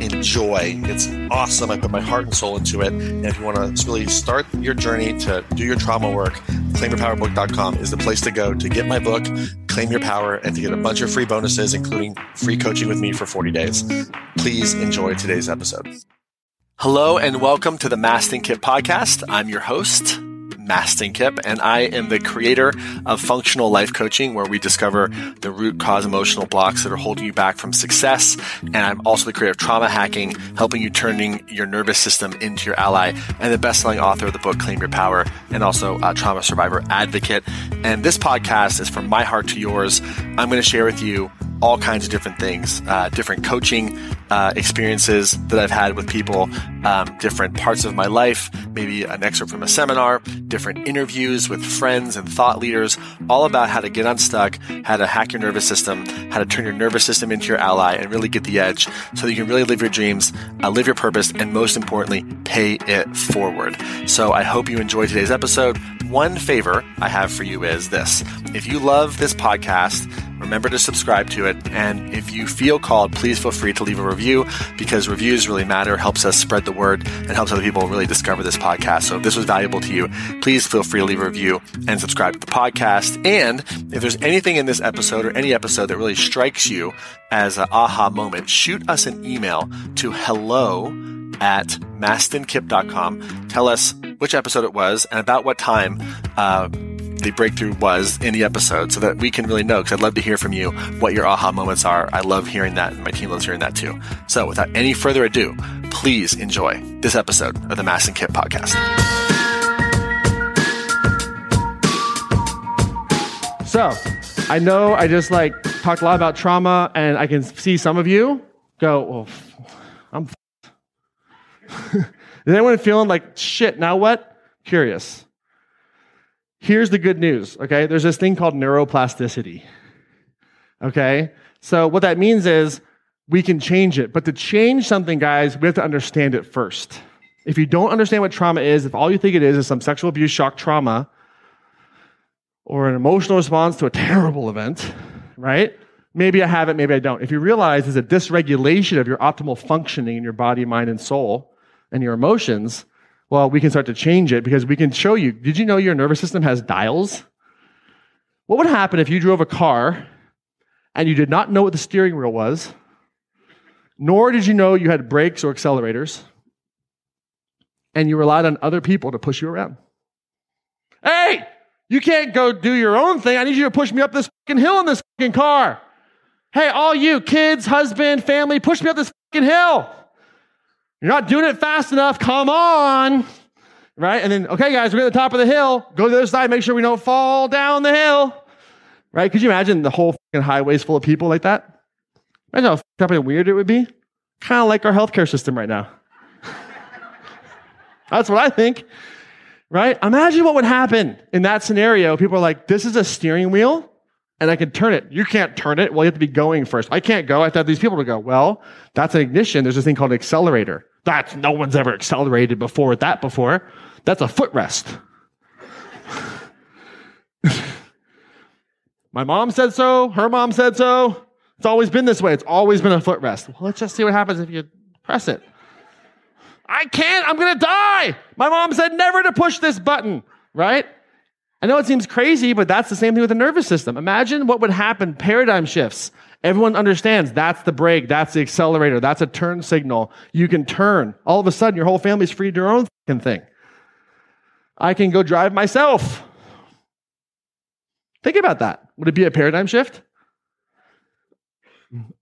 enjoy. It's awesome. I put my heart and soul into it. And if you want to really start your journey to do your trauma work, claimyourpowerbook.com is the place to go to get my book, Claim Your Power, and to get a bunch of free bonuses, including free coaching with me for 40 days. Please enjoy today's episode. Hello and welcome to the Mastin Kipp podcast. I'm your host. Mastin Kipp, and I am the creator of Functional Life Coaching, where we discover the root cause emotional blocks that are holding you back from success. And I'm also the creator of Trauma Hacking, helping you turning your nervous system into your ally, and the best-selling author of the book Claim Your Power, and also a trauma survivor advocate. And this podcast is from my heart to yours. I'm going to share with you all kinds of different things, uh, different coaching uh, experiences that I've had with people, um, different parts of my life, maybe an excerpt from a seminar, different interviews with friends and thought leaders, all about how to get unstuck, how to hack your nervous system, how to turn your nervous system into your ally and really get the edge so that you can really live your dreams, uh, live your purpose, and most importantly, pay it forward. So I hope you enjoy today's episode. One favor I have for you is this. If you love this podcast, remember to subscribe to it. And if you feel called, please feel free to leave a review because reviews really matter, helps us spread the word, and helps other people really discover this podcast. So if this was valuable to you, please feel free to leave a review and subscribe to the podcast. And if there's anything in this episode or any episode that really strikes you as an aha moment, shoot us an email to hello at mastinkipp.com. Tell us which episode it was and about what time uh, the breakthrough was in the episode so that we can really know because I'd love to hear from you what your aha moments are. I love hearing that and my team loves hearing that too. So without any further ado, please enjoy this episode of the Mastin Kipp podcast. So I know I just like talked a lot about trauma and I can see some of you go, well, I'm Is anyone feeling like shit? Now what? Curious. Here's the good news, okay? There's this thing called neuroplasticity. Okay? So what that means is we can change it. But to change something, guys, we have to understand it first. If you don't understand what trauma is, if all you think it is is some sexual abuse shock trauma or an emotional response to a terrible event, right? Maybe I have it, maybe I don't. If you realize there's a dysregulation of your optimal functioning in your body, mind, and soul, and your emotions, well, we can start to change it because we can show you. Did you know your nervous system has dials? What would happen if you drove a car and you did not know what the steering wheel was, nor did you know you had brakes or accelerators, and you relied on other people to push you around? Hey, you can't go do your own thing. I need you to push me up this fucking hill in this fucking car. Hey, all you kids, husband, family, push me up this fucking hill. You're not doing it fast enough. Come on. Right? And then, okay, guys, we're at the top of the hill. Go to the other side. Make sure we don't fall down the hill. Right? Could you imagine the whole fucking highways full of people like that? Imagine how fucking weird it would be. Kind of like our healthcare system right now. That's what I think. Right? Imagine what would happen in that scenario. People are like, this is a steering wheel and I can turn it. You can't turn it. Well, you have to be going first. I can't go. I have these people to go. Well, that's an ignition. There's this thing called an accelerator. That's no one's ever accelerated before with that before. That's a footrest. My mom said so. Her mom said so. It's always been this way. It's always been a footrest. Well, let's just see what happens if you press it. I can't. I'm going to die. My mom said never to push this button, right? I know it seems crazy, but that's the same thing with the nervous system. Imagine what would happen, paradigm shifts. Everyone understands that's the brake, that's the accelerator, that's a turn signal. You can turn. All of a sudden, your whole family's free to do their own thing. I can go drive myself. Think about that. Would it be a paradigm shift?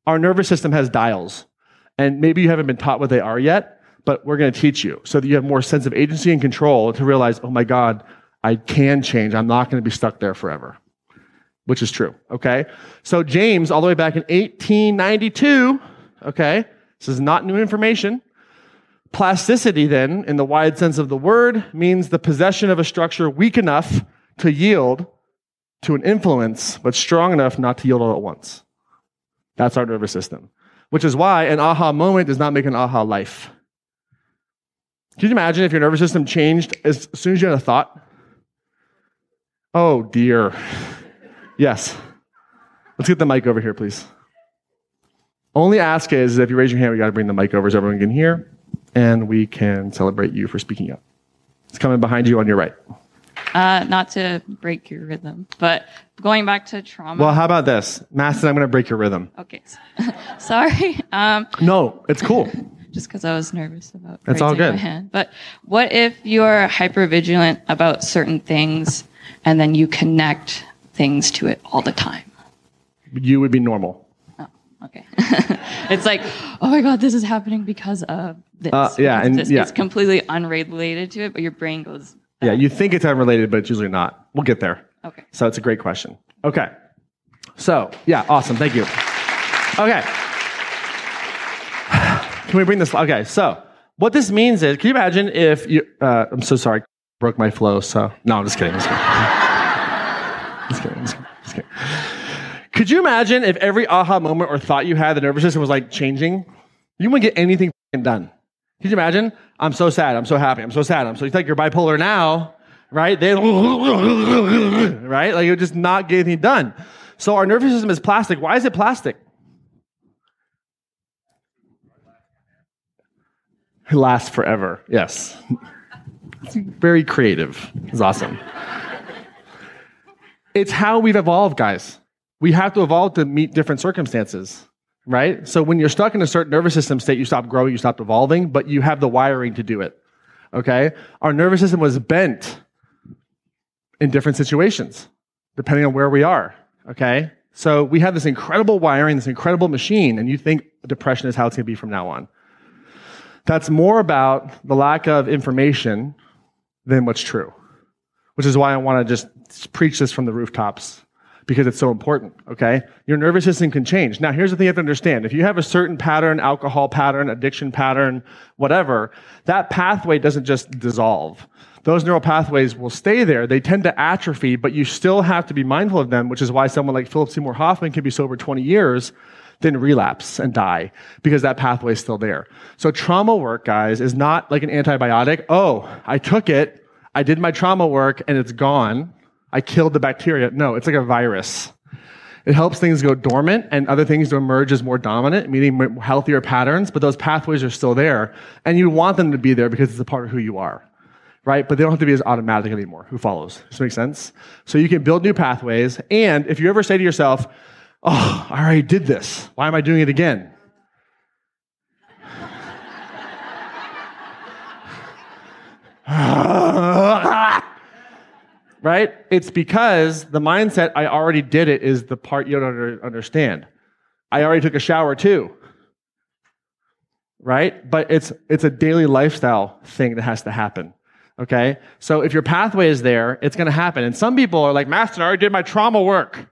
Our nervous system has dials, and maybe you haven't been taught what they are yet, but we're going to teach you so that you have more sense of agency and control to realize, oh my God, I can change. I'm not going to be stuck there forever, which is true. Okay. So James, all the way back in 1892, okay, this is not new information. Plasticity, then, in the wide sense of the word, means the possession of a structure weak enough to yield to an influence, but strong enough not to yield all at once. That's our nervous system, which is why an aha moment does not make an aha life. Can you imagine if your nervous system changed as soon as you had a thought? Oh dear. Yes. Let's get the mic over here, please. Only ask is if you raise your hand, we got to bring the mic over so everyone can hear, and we can celebrate you for speaking up. It's coming behind you on your right. Uh, not to break your rhythm, but going back to trauma. Well, how about this? Mastin, I'm going to break your rhythm. okay. Sorry. Um, No, it's cool. just because I was nervous about That's all raising my good. hand. But what if you're hyper vigilant about certain things and then you connect things to it all the time? You would be normal. Oh, Okay. it's like, oh my God, this is happening because of this. Uh, yeah, and- this. yeah. It's completely unrelated to it, but your brain goes, Yeah, you think it's unrelated, but it's usually not. We'll get there. okay. So it's a great question. Okay. So, yeah, awesome. Thank you. Okay. Can we bring this? Okay. So, what this means is, can you imagine if you, uh, I'm so sorry, broke my flow. So, no, I'm just kidding. Just kidding. Just kidding. Just kidding. Just kidding. Could you imagine if every aha moment or thought you had, the nervous system was like changing? You wouldn't get anything done. Could you imagine? I'm so sad. I'm so happy. I'm so sad. I'm so, you think you're bipolar now, right? They, right? Like you would just not get anything done. So our nervous system is plastic. Why is it plastic? It lasts forever. Yes. It's very creative. It's awesome. It's how we've evolved, guys. We have to evolve to meet different circumstances, right? So when you're stuck in a certain nervous system state, you stop growing, you stop evolving, but you have the wiring to do it. Okay? Our nervous system was bent in different situations, depending on where we are. Okay? So we have this incredible wiring, this incredible machine, and you think depression is how it's going to be from now on. That's more about the lack of information than what's true, which is why I want to just preach this from the rooftops because it's so important, okay? Your nervous system can change. Now, here's the thing you have to understand. If you have a certain pattern, alcohol pattern, addiction pattern, whatever, that pathway doesn't just dissolve. Those neural pathways will stay there. They tend to atrophy, but you still have to be mindful of them, which is why someone like Philip Seymour Hoffman can be sober 20 years, then relapse and die because that pathway is still there. So trauma work, guys, is not like an antibiotic. Oh, I took it, I did my trauma work, and it's gone. I killed the bacteria. No, it's like a virus. It helps things go dormant and other things to emerge as more dominant, meaning healthier patterns, but those pathways are still there. And you want them to be there because it's a part of who you are, right? But they don't have to be as automatic anymore. Who follows? Does this make sense? So you can build new pathways. And if you ever say to yourself, oh, I already did this. Why am I doing it again? right? It's because the mindset, I already did it, is the part you don't under- understand. I already took a shower too. Right? But it's, it's a daily lifestyle thing that has to happen. Okay? So if your pathway is there, it's going to happen. And some people are like, Mastin, I already did my trauma work.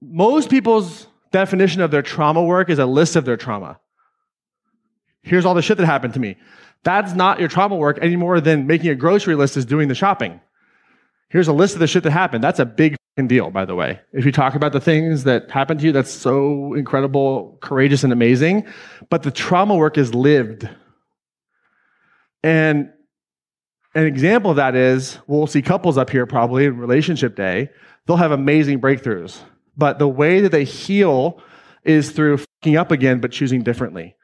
Most people's definition of their trauma work is a list of their trauma. Here's all the shit that happened to me. That's not your trauma work any more than making a grocery list is doing the shopping. Here's a list of the shit that happened. That's a big deal, by the way. If you talk about the things that happened to you, that's so incredible, courageous, and amazing. But the trauma work is lived. And an example of that is we'll see couples up here probably in relationship day. They'll have amazing breakthroughs. But the way that they heal is through fucking up again, but choosing differently.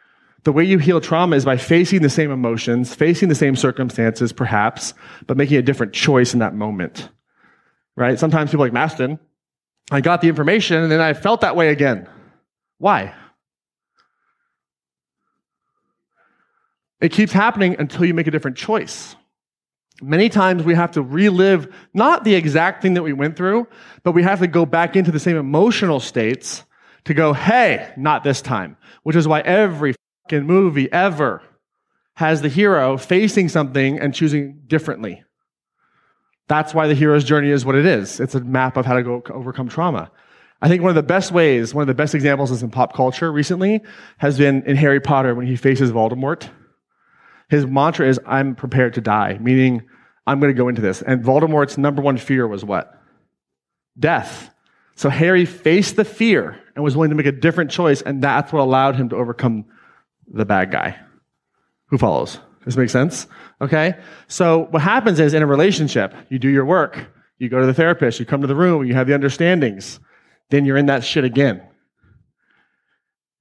The way you heal trauma is by facing the same emotions, facing the same circumstances, perhaps, but making a different choice in that moment. Right? Sometimes people like, Mastin, I got the information and then I felt that way again. Why? It keeps happening until you make a different choice. Many times we have to relive not the exact thing that we went through, but we have to go back into the same emotional states to go, hey, not this time. Which is why every fucking movie ever has the hero facing something and choosing differently. That's why the hero's journey is what it is. It's a map of how to go overcome trauma. I think one of the best ways, one of the best examples is in pop culture recently, has been in Harry Potter when he faces Voldemort. His mantra is, I'm prepared to die, meaning I'm going to go into this. And Voldemort's number one fear was what? death. So Harry faced the fear and was willing to make a different choice, and that's what allowed him to overcome the bad guy. Who follows? Does this make sense? Okay? So what happens is in a relationship, you do your work, you go to the therapist, you come to the room, you have the understandings, then you're in that shit again.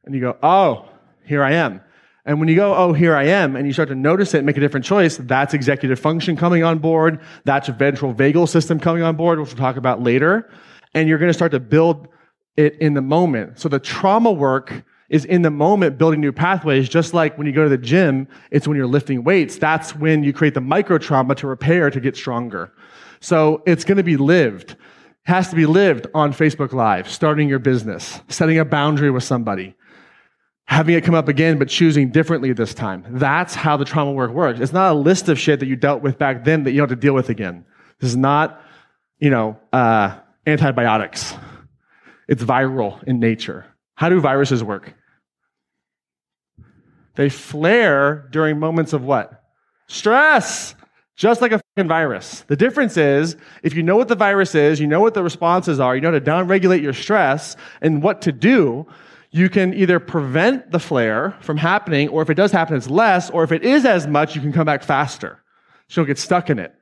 And you go, oh, here I am. And when you go, oh, here I am, and you start to notice it make a different choice, that's executive function coming on board. That's ventral vagal system coming on board, which we'll talk about later. And you're going to start to build it in the moment. So the trauma work is in the moment building new pathways, just like when you go to the gym, it's when you're lifting weights. That's when you create the micro trauma to repair to get stronger. So it's going to be lived. It has to be lived on Facebook Live, starting your business, setting a boundary with somebody, having it come up again, but choosing differently this time. That's how the trauma work works. It's not a list of shit that you dealt with back then that you have to deal with again. This is not, you know, uh, antibiotics. It's viral in nature. How do viruses work? They flare during moments of what? Stress. Just like a virus. The difference is if you know what the virus is, you know what the responses are, you know how to downregulate your stress and what to do, you can either prevent the flare from happening, or if it does happen, it's less, or if it is as much, you can come back faster. So you don't get stuck in it.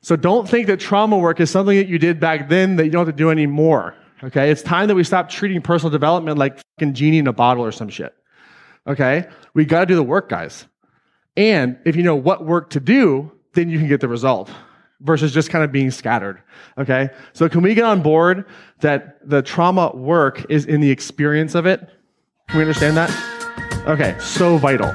So don't think that trauma work is something that you did back then that you don't have to do anymore. Okay? It's time that we stop treating personal development like fucking genie in a bottle or some shit. Okay? We got to do the work, guys. And if you know what work to do, then you can get the result versus just kind of being scattered. Okay? So can we get on board that the trauma work is in the experience of it? Can we understand that? Okay, so vital.